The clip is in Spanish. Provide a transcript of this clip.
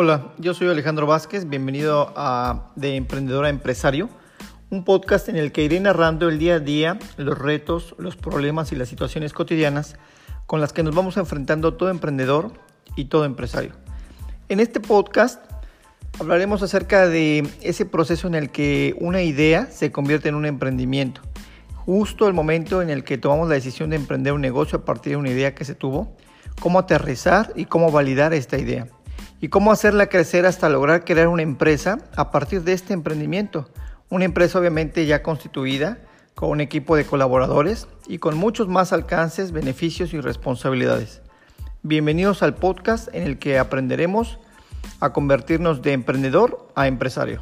Hola, yo soy Alejandro Vázquez, bienvenido a De Emprendedor a Empresario, un podcast en el que iré narrando el día a día los retos, los problemas y las situaciones cotidianas con las que nos vamos enfrentando todo emprendedor y todo empresario. En este podcast hablaremos acerca de ese proceso en el que una idea se convierte en un emprendimiento. Justo el momento en el que tomamos la decisión de emprender un negocio a partir de una idea que se tuvo, cómo aterrizar y cómo validar esta idea. Y cómo hacerla crecer hasta lograr crear una empresa a partir de este emprendimiento. Una empresa obviamente ya constituida, con un equipo de colaboradores y con muchos más alcances, beneficios y responsabilidades. Bienvenidos al podcast en el que aprenderemos a convertirnos de emprendedor a empresario.